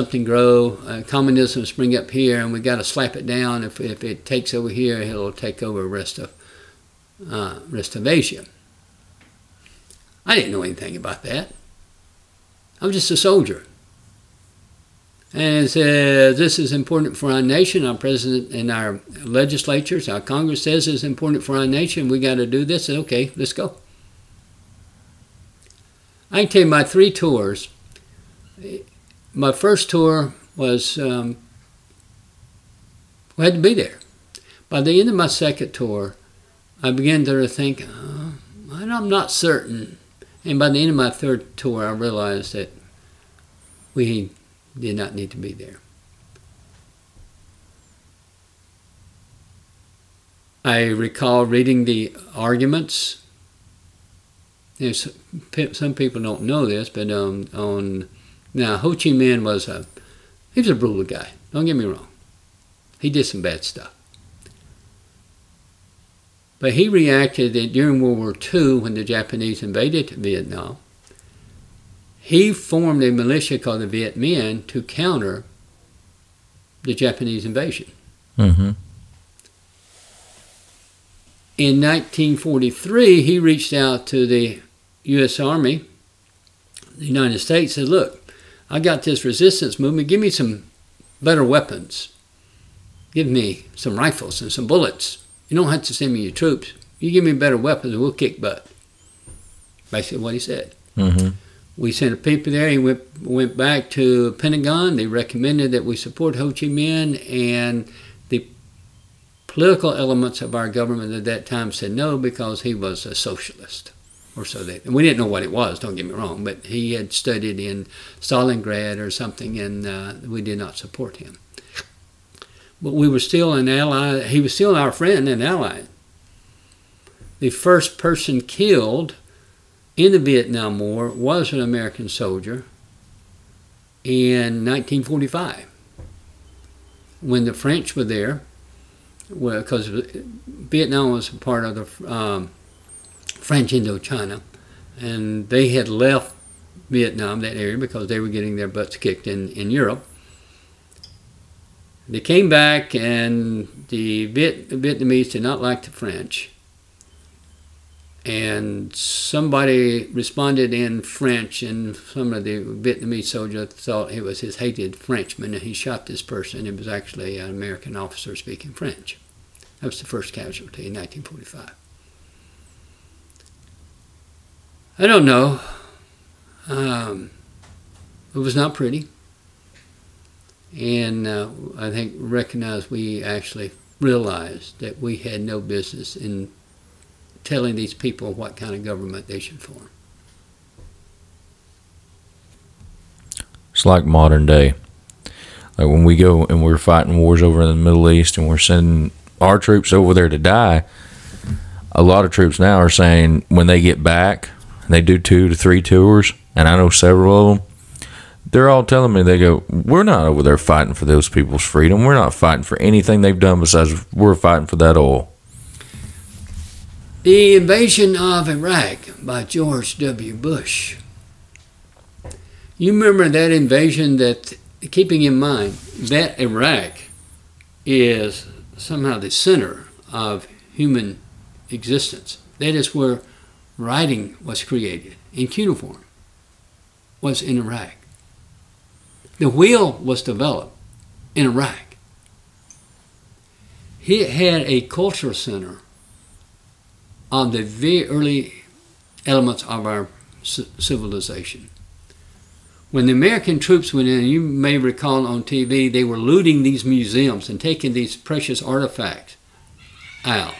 something grow, uh, communism spring up here, and we got to slap it down. If, if it takes over here, it'll take over rest of uh, rest of Asia. I didn't know anything about that. I was just a soldier. And it says this is important for our nation. Our president and our legislatures, our Congress says it's important for our nation. We got to do this. Okay, let's go. I can tell you my three tours. My first tour was um, we had to be there. By the end of my second tour, I began to think, uh, I'm not certain. And by the end of my third tour, I realized that we did not need to be there. I recall reading the arguments. some people don't know this, but um, on now Ho Chi Minh was a he was a brutal guy. Don't get me wrong. He did some bad stuff. But he reacted that during World War II, when the Japanese invaded Vietnam, he formed a militia called the Viet Minh to counter the Japanese invasion. Mm-hmm. In 1943, he reached out to the U.S. Army, the United States, said, Look, I got this resistance movement. Give me some better weapons. Give me some rifles and some bullets. You don't have to send me your troops. You give me better weapons, and we'll kick butt. Basically, what he said. Mm-hmm. We sent a paper there. He went went back to Pentagon. They recommended that we support Ho Chi Minh, and the political elements of our government at that time said no because he was a socialist, or so. And we didn't know what it was. Don't get me wrong, but he had studied in Stalingrad or something, and uh, we did not support him but we were still an ally. He was still our friend and ally. The first person killed in the Vietnam War was an American soldier in 1945 when the French were there, because well, Vietnam was part of the um, French Indochina, and they had left Vietnam, that area, because they were getting their butts kicked in, in Europe. They came back, and the Viet- Vietnamese did not like the French. And somebody responded in French, and some of the Vietnamese soldiers thought it was his hated Frenchman, and he shot this person. It was actually an American officer speaking French. That was the first casualty in 1945. I don't know. Um, it was not pretty and uh, I think recognize we actually realized that we had no business in telling these people what kind of government they should form. It's like modern day. Like when we go and we're fighting wars over in the Middle East and we're sending our troops over there to die, a lot of troops now are saying when they get back, they do two to three tours, and I know several of them they're all telling me they go, we're not over there fighting for those people's freedom. We're not fighting for anything they've done besides we're fighting for that oil. The invasion of Iraq by George W. Bush. You remember that invasion that, keeping in mind that Iraq is somehow the center of human existence. That is where writing was created in cuneiform, was in Iraq. The wheel was developed in Iraq. He had a cultural center on the very early elements of our civilization. When the American troops went in, you may recall on TV, they were looting these museums and taking these precious artifacts out.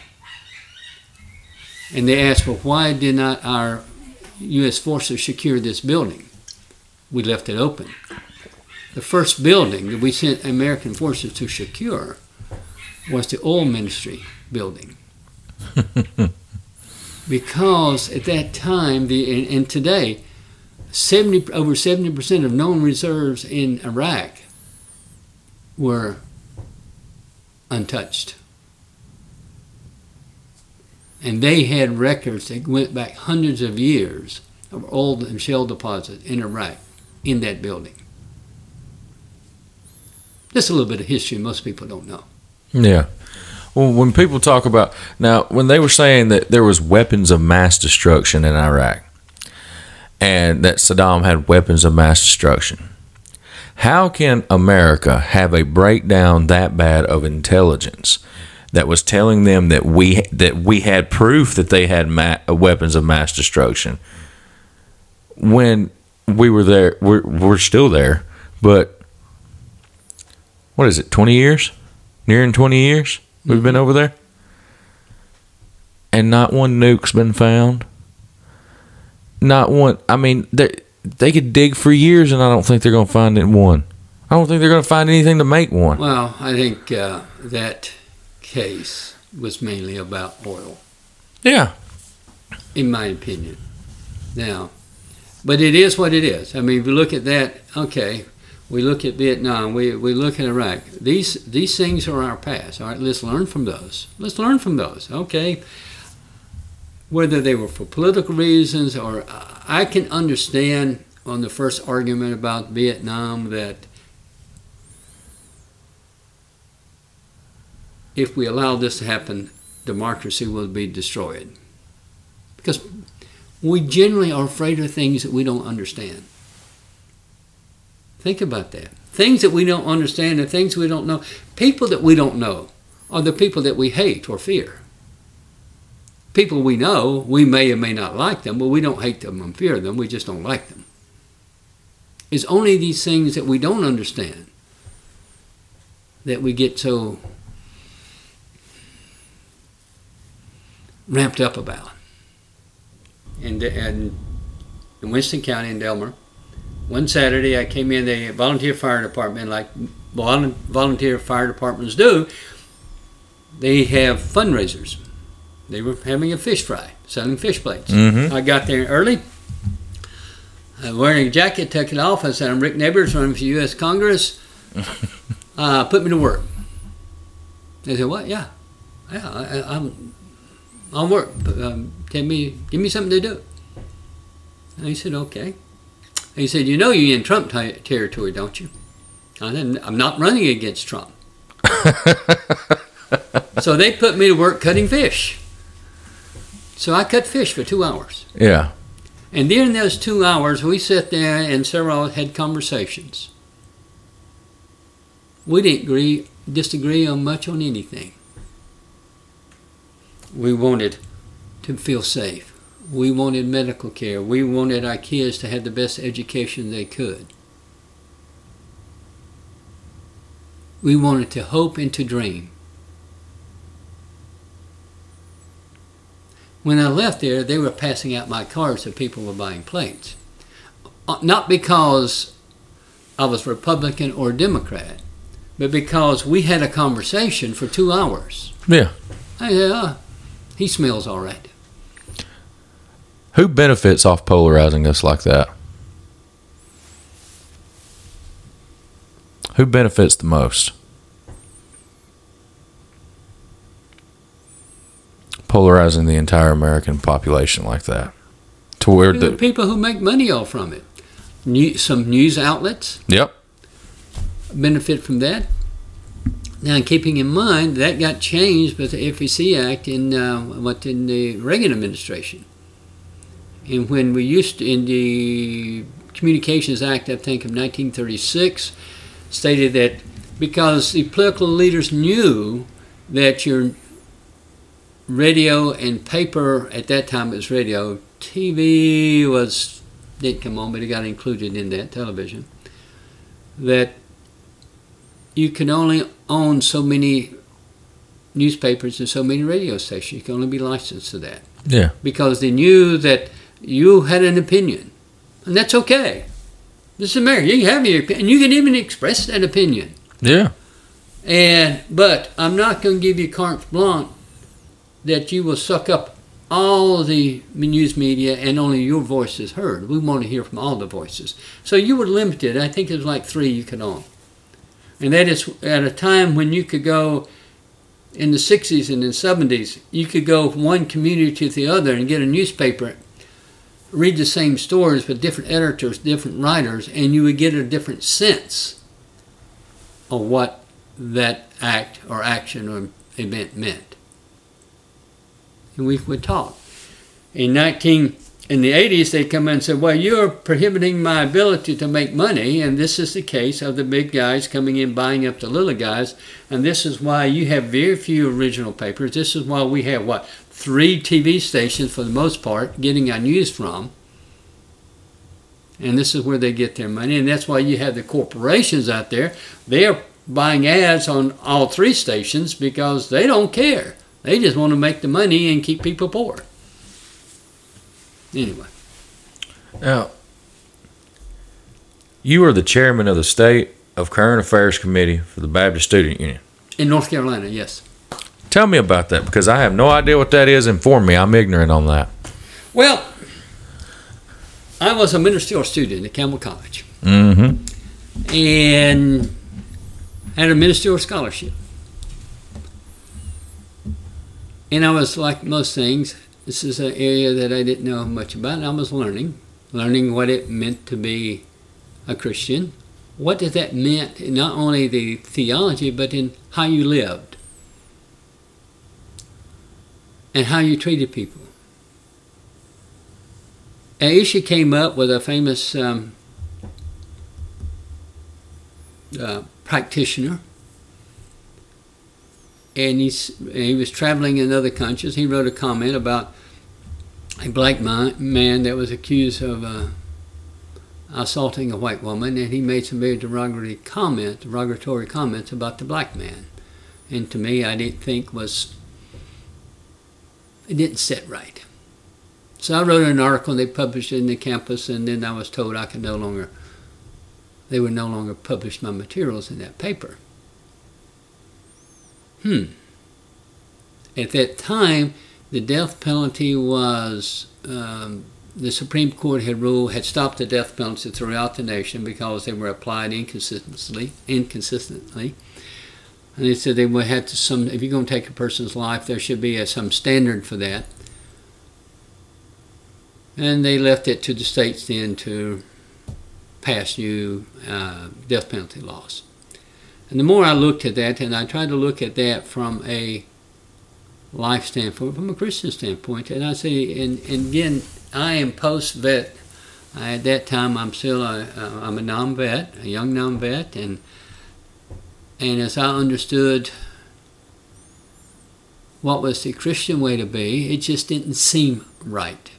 And they asked, well, why did not our U.S. forces secure this building? We left it open the first building that we sent American forces to secure was the oil ministry building. because at that time, the and, and, today, 70 over 70% of known reserves in Iraq were untouched. And they had records that went back hundreds of years of oil and deposits in Iraq in that building. Just a little bit of history most people don't know. Yeah. Well, when people talk about now, when they were saying that there was weapons of mass destruction in Iraq, and that Saddam had weapons of mass destruction, how can America have a breakdown that bad of intelligence that was telling them that we that we had proof that they had ma- weapons of mass destruction when we were there? We're we're still there, but what is it? Twenty years, nearing twenty years. We've been over there, and not one nuke's been found. Not one. I mean, they they could dig for years, and I don't think they're going to find it one. I don't think they're going to find anything to make one. Well, I think uh, that case was mainly about oil, Yeah, in my opinion. Now, but it is what it is. I mean, if you look at that, okay, we look at Vietnam, we, we look at Iraq. These these things are our past. All right, let's learn from those. Let's learn from those. Okay. Whether they were for political reasons or I can understand on the first argument about Vietnam that if we allow this to happen, democracy will be destroyed. Because we generally are afraid of things that we don't understand. Think about that. Things that we don't understand and things we don't know. People that we don't know are the people that we hate or fear. People we know, we may or may not like them, but we don't hate them and fear them, we just don't like them. It's only these things that we don't understand that we get so ramped up about. And, and in Winston County in Delmar, one Saturday I came in the volunteer fire department, like volunteer fire departments do. They have fundraisers. They were having a fish fry, selling fish plates. Mhm. I got there early. I'm wearing a jacket, took it off. I said, I'm Rick Neighbors, running for U.S. Congress. uh, put me to work. They said, what? Yeah. Yeah, I, I, I'm, I'll work. But, um, tell me, give me something to do. And he said, okay. He said, you know you're in Trump t- territory, don't you? I said, I'm not running against Trump. so they put me to work cutting fish. So I cut fish for two hours. yeah, And during those two hours, we sat there and several had conversations. We didn't agree, disagree on much on anything. We wanted to feel safe. We wanted medical care. We wanted our kids to have the best education they could. We wanted to hope and to dream. When I left there, they were passing out my cards so people were buying plates. Uh, Not because I was Republican or Democrat, but because we had a conversation for two hours. yeah. I said, "Ah, he smells all right. Who benefits off polarizing us like that? Who benefits the most? Polarizing the entire American population like that. To where The people who make money off from it. New, some news outlets Yep. benefit from that. Now, keeping in mind that got changed with the FEC Act in uh, what in the Reagan administration, and when we used to, in the Communications Act, I think of 1936, stated that because the political leaders knew that your radio and paper at that time it was radio, TV was didn't come on, but it got included in that television. That you can only own so many newspapers and so many radio stations. You can only be licensed to that. Yeah. Because they knew that you had an opinion. And that's okay. This is America. You can have your opinion. And you can even express that opinion. Yeah. And but I'm not going to give you carte blanche that you will suck up all the news media and only your voice is heard. We want to hear from all the voices. So you were limited. I think it was like three you could own. And that is at a time when you could go in the 60s and the 70s, you could go from one community to the other and get a newspaper, read the same stories with different editors, different writers, and you would get a different sense of what that act or action or event meant. And we would talk. In 19 in the 80s, they come in and say, Well, you're prohibiting my ability to make money, and this is the case of the big guys coming in buying up the little guys, and this is why you have very few original papers. This is why we have, what, three TV stations for the most part getting our news from. And this is where they get their money, and that's why you have the corporations out there. They're buying ads on all three stations because they don't care. They just want to make the money and keep people poor. Anyway. Now, you are the chairman of the State of Current Affairs Committee for the Baptist Student Union. In North Carolina, yes. Tell me about that because I have no idea what that is. Inform me. I'm ignorant on that. Well, I was a ministerial student at Campbell College Mm-hmm. and had a ministerial scholarship. And I was like most things, this is an area that I didn't know much about. I was learning, learning what it meant to be a Christian. What did that meant in not only the theology, but in how you lived and how you treated people. Aisha came up with a famous um, uh, practitioner and he's, he was traveling in other countries. He wrote a comment about a black man that was accused of uh, assaulting a white woman, and he made some very derogatory comments, derogatory comments about the black man. And to me, I didn't think was it didn't sit right. So I wrote an article, and they published it in the campus, and then I was told I could no longer. They would no longer publish my materials in that paper. Hmm. At that time, the death penalty was um, the Supreme Court had ruled had stopped the death penalty throughout the nation because they were applied inconsistently. Inconsistently, and they said they would have to some. If you're going to take a person's life, there should be a, some standard for that. And they left it to the states then to pass new uh, death penalty laws. And the more I looked at that, and I tried to look at that from a life standpoint, from a Christian standpoint, and I say, and, and again, I am post vet. At that time, I'm still a, I'm a non-vet, a young non-vet, and and as I understood what was the Christian way to be, it just didn't seem right.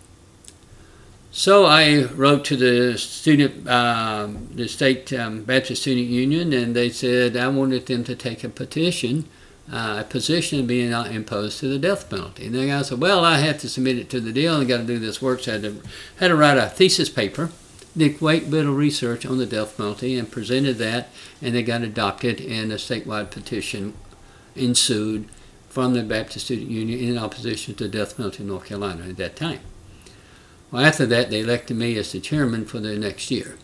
So I wrote to the student, um, the state um, Baptist Student Union, and they said I wanted them to take a petition, uh, a position being imposed to the death penalty. And the guy said, "Well, I have to submit it to the deal, and got to do this work." So I had to, had to write a thesis paper, did quite of research on the death penalty, and presented that, and they got adopted, and a statewide petition ensued from the Baptist Student Union in opposition to the death penalty in North Carolina at that time. Well, after that, they elected me as the chairman for the next year.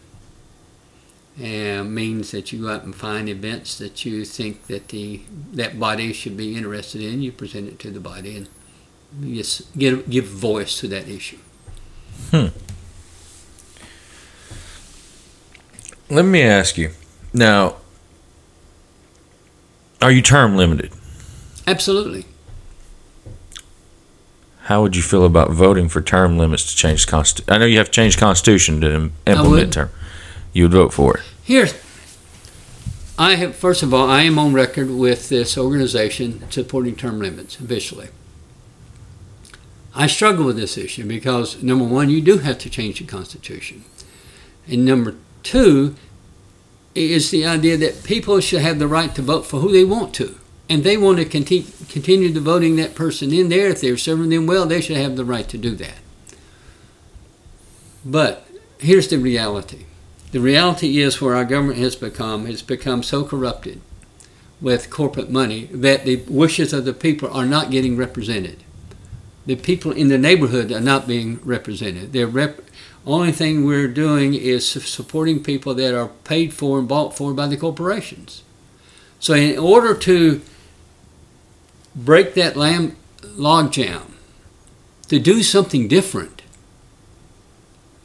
And means that you go out and find events that you think that the that body should be interested in. You present it to the body and just give give voice to that issue. Hmm. Let me ask you now. Are you term limited? Absolutely. How would you feel about voting for term limits to change the constitution? I know you have to change the constitution to im- implement term. You would vote for it. Here, I have first of all, I am on record with this organization supporting term limits officially. I struggle with this issue because number one, you do have to change the Constitution, and number two is the idea that people should have the right to vote for who they want to and they want to continue, continue the voting that person in there, if they're serving them well, they should have the right to do that. But here's the reality. The reality is where our government has become, has become so corrupted with corporate money that the wishes of the people are not getting represented. The people in the neighborhood are not being represented. They're rep- only thing we're doing is supporting people that are paid for and bought for by the corporations. So in order to break that lam- log jam, to do something different.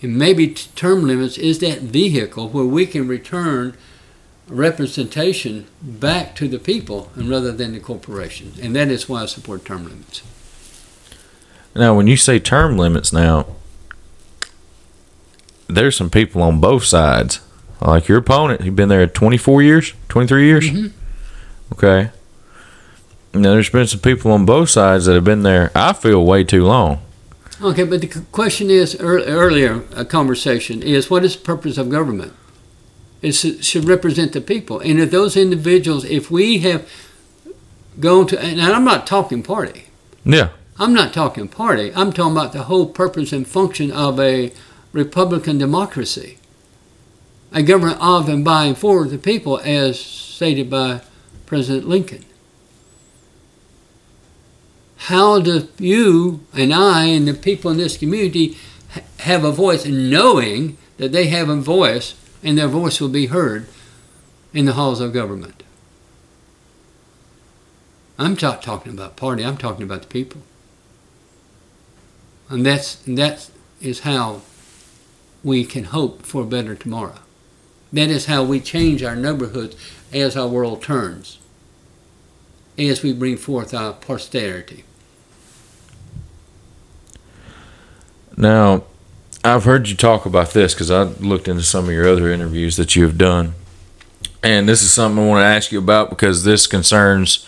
And maybe term limits is that vehicle where we can return representation back to the people and rather than the corporations. And that is why I support term limits. Now, when you say term limits, now there's some people on both sides. Like your opponent, he's been there 24 years, 23 years. Mhm. Okay. Now, there's been some people on both sides that have been there. I feel way too long. Okay, but the question is earlier a conversation is what is the purpose of government? It should should represent the people, and if those individuals, if we have gone to, and I'm not talking party, Yeah. I'm not talking party. I'm talking about the whole purpose and function of a Republican democracy, a government of and by and for the people, as stated by President Lincoln. How do you and I and the people in this community have a voice, knowing that they have a voice and their voice will be heard in the halls of government? I'm not talking about party. I'm talking about the people. And that's that is how we can hope for a better tomorrow. That is how we change our neighborhoods as our world turns, as we bring forth our posterity. Now, I've heard you talk about this because I looked into some of your other interviews that you have done. And this is something I want to ask you about because this concerns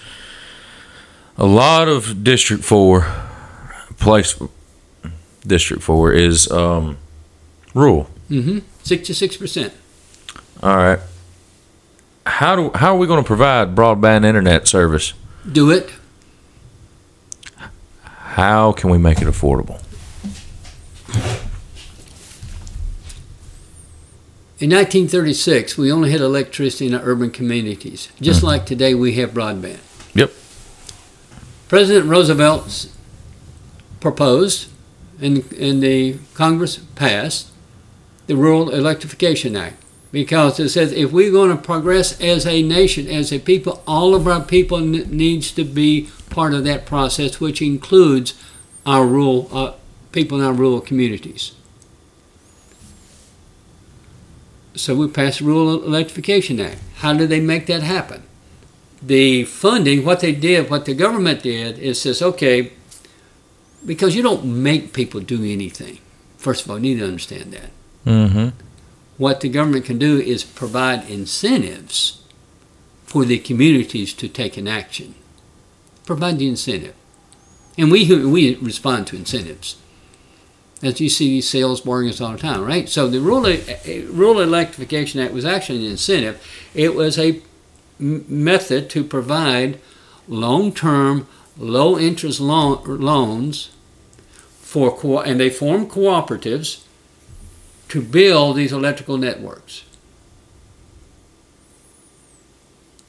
a lot of District 4. Place District 4 is um, rural. Mm-hmm. Sixty-six percent. All right. How do how are we going to provide broadband internet service? Do it. How can we make it affordable? In 1936, we only had electricity in our urban communities, just Mhm. like today we have broadband. Yep. President Roosevelt proposed, and, and the Congress passed, the Rural Electrification Act. Because it says if we're going to progress as a nation, as a people, all of our people n- needs to be part of that process, which includes our rural uh, people in our rural communities. So we passed the Rural Electrification Act. How did they make that happen? The funding, what they did, what the government did, is says, okay, because you don't make people do anything. First of all, you need to understand that. Mm-hmm. What the government can do is provide incentives for the communities to take an action. Provide the incentive. And we, we respond to incentives. As you see these sales bargains all the time, right? So the Rural, Rural Electrification Act was actually an incentive. It was a method to provide long-term, low-interest loan, loans for, co- and they formed cooperatives to build these electrical networks.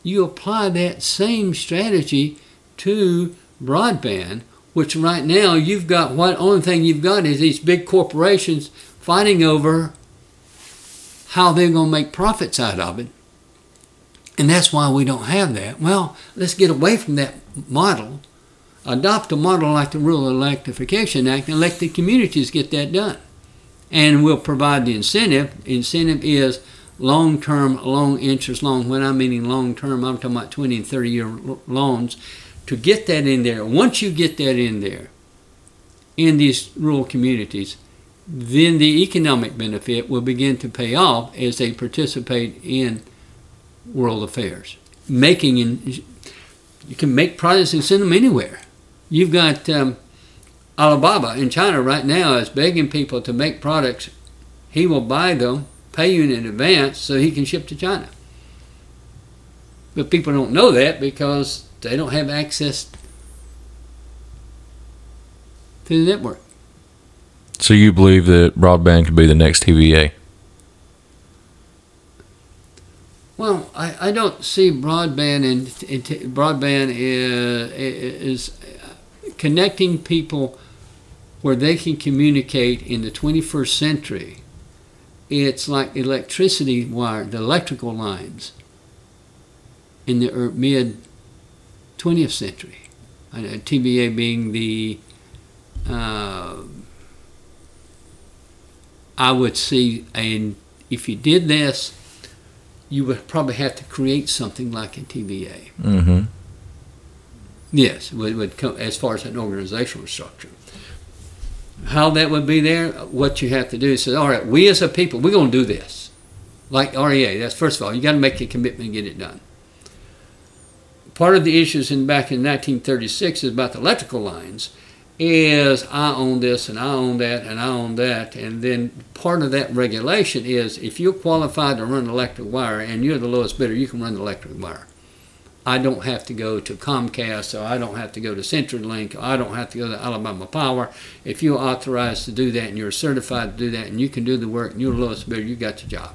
You apply that same strategy to broadband, which right now you've got what only thing you've got is these big corporations fighting over how they're going to make profits out of it. And that's why we don't have that. Well, let's get away from that model, adopt a model like the Rural Electrification Act, and let the communities get that done and we'll provide the incentive. Incentive is long-term, long interest loan. When I'm meaning long-term, I'm talking about 20 and 30-year loans. To get that in there, once you get that in there, in these rural communities, then the economic benefit will begin to pay off as they participate in world affairs. Making in, you can make products and send them anywhere. You've got um, Alibaba in China right now is begging people to make products. He will buy them, pay you in advance so he can ship to China. But people don't know that because they don't have access to the network. So you believe that broadband could be the next TVA? Well, I, I don't see broadband and, t- broadband is, is connecting people where they can communicate in the 21st century. It's like electricity wire, the electrical lines in the er, mid 20th century. Uh, TVA being the, uh, I would see, and if you did this, you would probably have to create something like a TVA. Mm-hmm. Yes, would, would come, as far as an organizational structure. How that would be there, what you have to do is say, all right, we as a people, we're going to do this. Like REA, that's first of all, you got to make a commitment and get it done. Part of the issues in back in 1936 is about the electrical lines is I own this and I own that and I own that. And then part of that regulation is if you're qualified to run electric wire and you're the lowest bidder, you can run the electric wire. I don't have to go to Comcast or I don't have to go to CenturyLink or I don't have to go to Alabama Power. If you're authorized to do that and you're certified to do that and you can do the work and you're the lowest bidder, you got the job.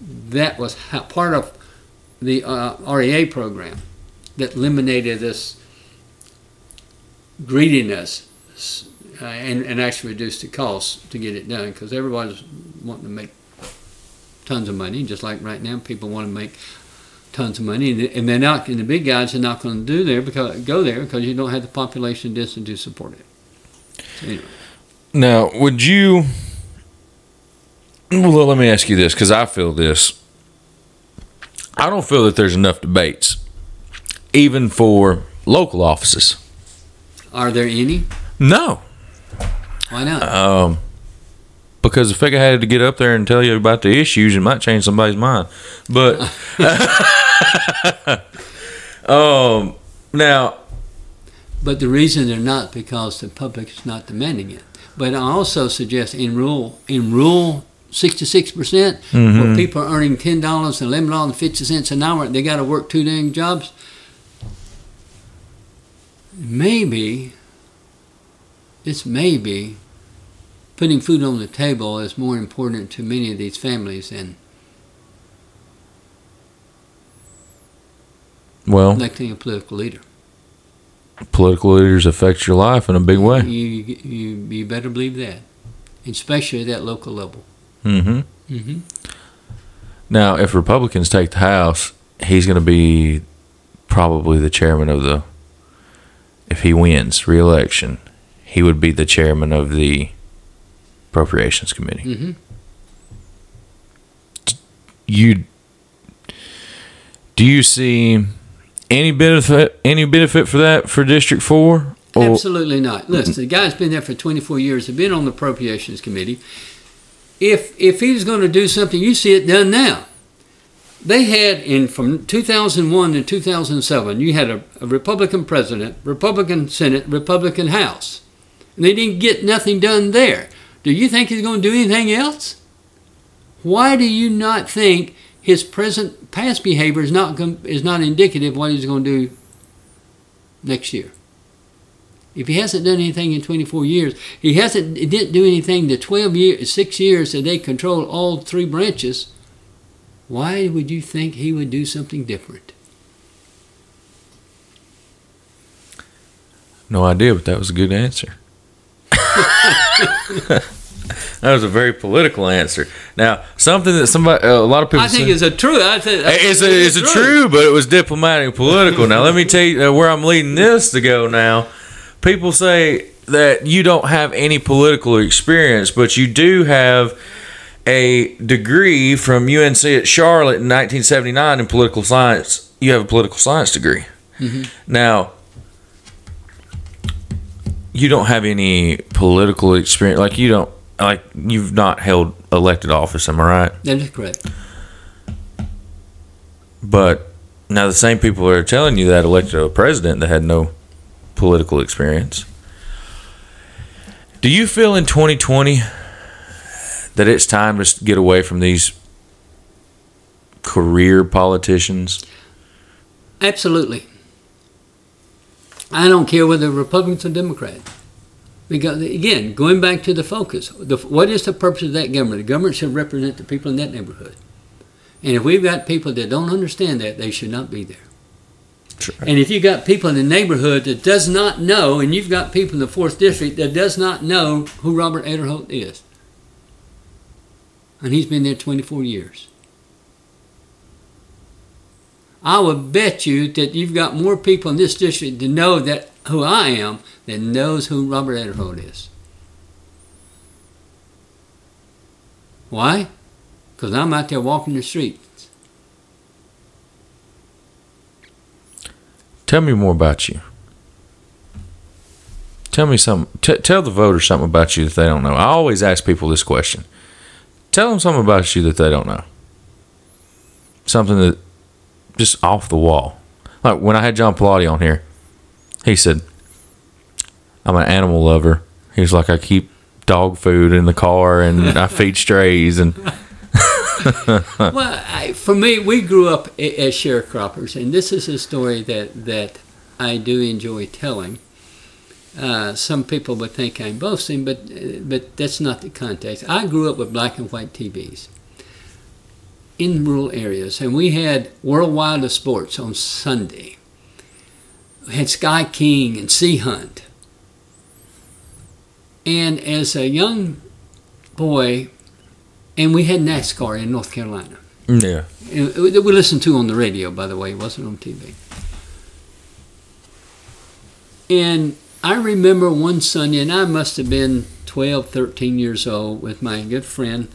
That was how, part of the uh, REA program that eliminated this greediness uh, and, and actually reduced the cost to get it done because everybody's wanting to make tons of money, just like right now people want to make tons of money, and they're not, and the big guys are not going to do there because go there because you don't have the population density to support it. Anyway. Now, would you? Well, let me ask you this because I feel this. I don't feel that there's enough debates, even for local offices. Are there any? No, Why not? um, because if I had to get up there and tell you about the issues, it might change somebody's mind. But um, now, But the reason they're not because the public is not demanding it. But I also suggest in rural in rural sixty six percent where mm-hmm. people are earning ten dollars and eleven dollars and fifty cents an hour, they got to work two dang jobs. Maybe it's maybe putting food on the table is more important to many of these families than well, electing a political leader. political leaders affect your life in a big way. You, you you better believe that, especially at that local level. Mm-hmm. Mm-hmm. Now, if Republicans take the House, he's going to be probably the chairman of the. If he wins re-election, he would be the chairman of the Appropriations Committee. Mm-hmm. You do you see any benefit any benefit for that for District Four? Absolutely not. Listen, the guy's been there for 24 years. He's been on the appropriations committee. If if he's going to do something, you see it done now. They had in from 2001 to 2007, you had a, a Republican president, Republican Senate, Republican House, and they didn't get nothing done there. Do you think he's going to do anything else? Why do you not think his present past behavior is not is not indicative of what he's going to do next year? If he hasn't done anything in 24 years, he hasn't he didn't do anything the 12 years, six years that they control all three branches. Why would you think he would do something different? no idea, but that was a good answer. that was a very political answer. Now, something that somebody, uh, a lot of people I think say, it's a true. I think It's a, it's a true, but it was diplomatic and political. Now, let me tell you uh, where I'm leading this to go now. People say that you don't have any political experience, but you do have a degree from UNC at Charlotte in 1979 in political science. You have a political science degree. Mm-hmm. Now, you don't have any political experience. Like, you don't, like, you've not held elected office, am I right? That is correct. But now the same people are telling you that elected a president that had no political experience. Do you feel in 2020 that it's time to get away from these career politicians? Absolutely. I don't care whether Republicans or Democrats. Because again, going back to the focus, the, what is the purpose of that government? The government should represent the people in that neighborhood. And if we've got people that don't understand that, they should not be there. And if you've got people in the neighborhood that does not know, and you've got people in the fourth district that does not know who Robert Aderholt is, and he's been there 24 years. I would bet you that you've got more people in this district to know that who I am than knows who Robert Aderholt is. Why? because I'm out there walking the streets. Tell me more about you. Tell me something. T- tell the voters something about you that they don't know. I always ask people this question. Tell them something about you that they don't know. Something that just off the wall. Like when I had John Pilati on here, he said, "I'm an animal lover." He's like, "I keep dog food in the car and I feed strays and." well, I, for me, we grew up as sharecroppers, and this is a story that that I do enjoy telling. Uh, some people would think I'm boasting, but but that's not the context. I grew up with black and white TVs in rural areas, and we had Worldwide of Sports on Sunday. We had Sky King and Sea Hunt. And as a young boy, and we had NASCAR in North Carolina. Yeah. We listened to on the radio, by the way, it wasn't on TV. And I remember one Sunday, and I must have been 12, 13 years old, with my good friend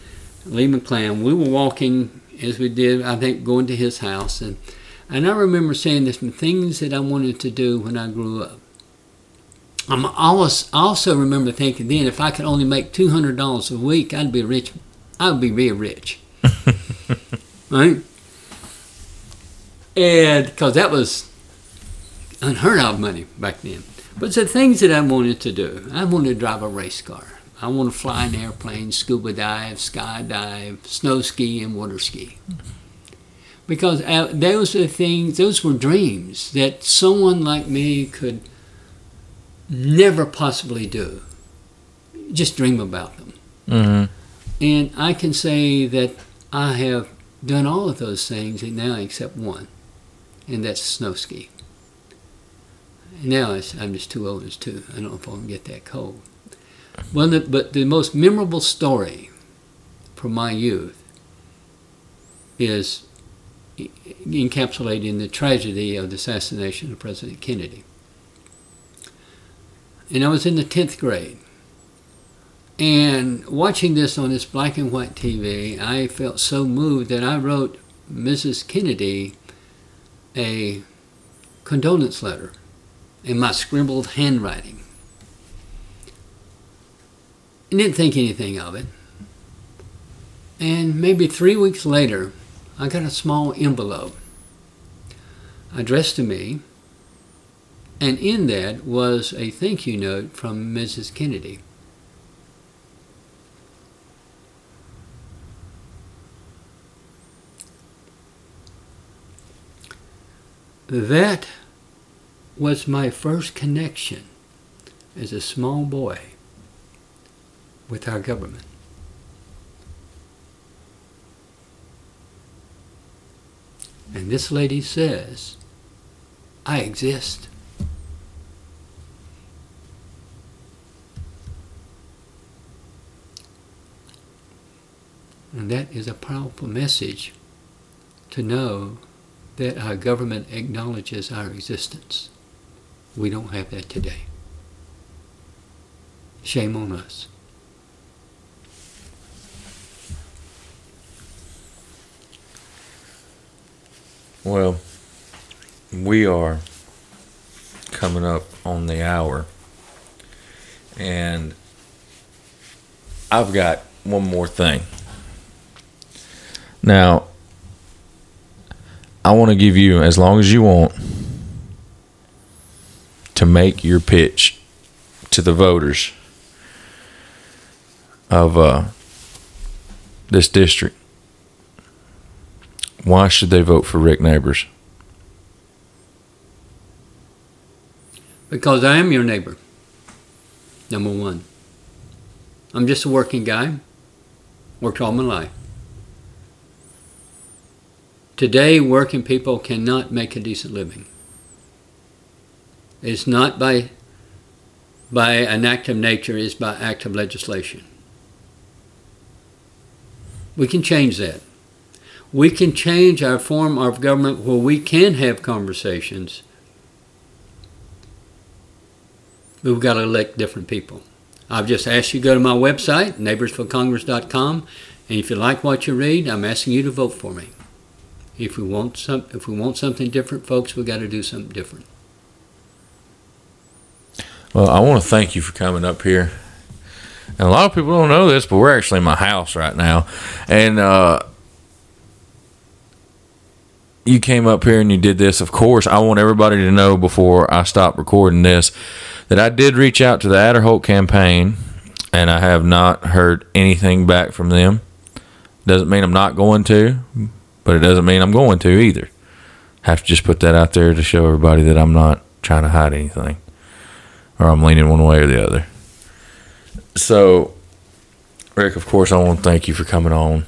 Lee McClam. We were walking as we did, I think, going to his house. And, and I remember saying there's some things that I wanted to do when I grew up. I'm always, I also remember thinking then if I could only make $200 a week, I'd be rich. I would be very rich. right? And because that was unheard of money back then. But the things that I wanted to do, I wanted to drive a race car. I want to fly an airplane, scuba dive, skydive, snow ski, and water ski. Because uh, those are things, those were dreams that someone like me could never possibly do. Just dream about them. Mm-hmm. And I can say that I have done all of those things and now except one, and that's snow ski. Now I'm just too old as two. I don't know if I can get that cold. Well, the, but the most memorable story from my youth is encapsulated in the tragedy of the assassination of President Kennedy. And I was in the 10th grade. And watching this on this black and white TV, I felt so moved that I wrote Mrs. Kennedy a condolence letter in my scribbled handwriting. And didn't think anything of it. And maybe three weeks later, I got a small envelope addressed to me, and in that was a thank you note from Mrs. Kennedy. That was my first connection as a small boy with our government. And this lady says, I exist. And that is a powerful message to know that our government acknowledges our existence. We don't have that today. Shame on us. Well, we are coming up on the hour. And I've got one more thing. Now, I want to give you as long as you want to make your pitch to the voters of uh, this district. Why should they vote for Rick Neighbors? Because I am your neighbor. Number one. I'm just a working guy. Worked all my life. Today, working people cannot make a decent living. It's not by by an act of nature, it's by act of legislation. We can change that. We can change our form of government where we can have conversations. We've got to elect different people. I've just asked you to go to my website, neighborsforcongress.com, And if you like what you read, I'm asking you to vote for me. If we want some, if we want something different, folks, we got to do something different. Well, I want to thank you for coming up here. And a lot of people don't know this, but we're actually in my house right now. And uh, you came up here and you did this. Of course, I want everybody to know before I stop recording this that I did reach out to the Aderholt campaign and I have not heard anything back from them. Doesn't mean I'm not going to, but it doesn't mean I'm going to either. Have to just put that out there to show everybody that I'm not trying to hide anything or I'm leaning one way or the other. So, Rick, of course, I want to thank you for coming on.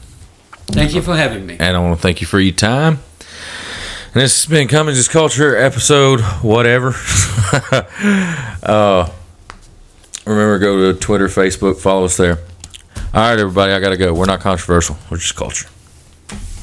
Thank you for having me. And I want to thank you for your time. And this has been Cummings Culture episode, whatever. uh, remember, go to Twitter, Facebook, follow us there. All right, everybody, I got to go. We're not controversial, we're just culture.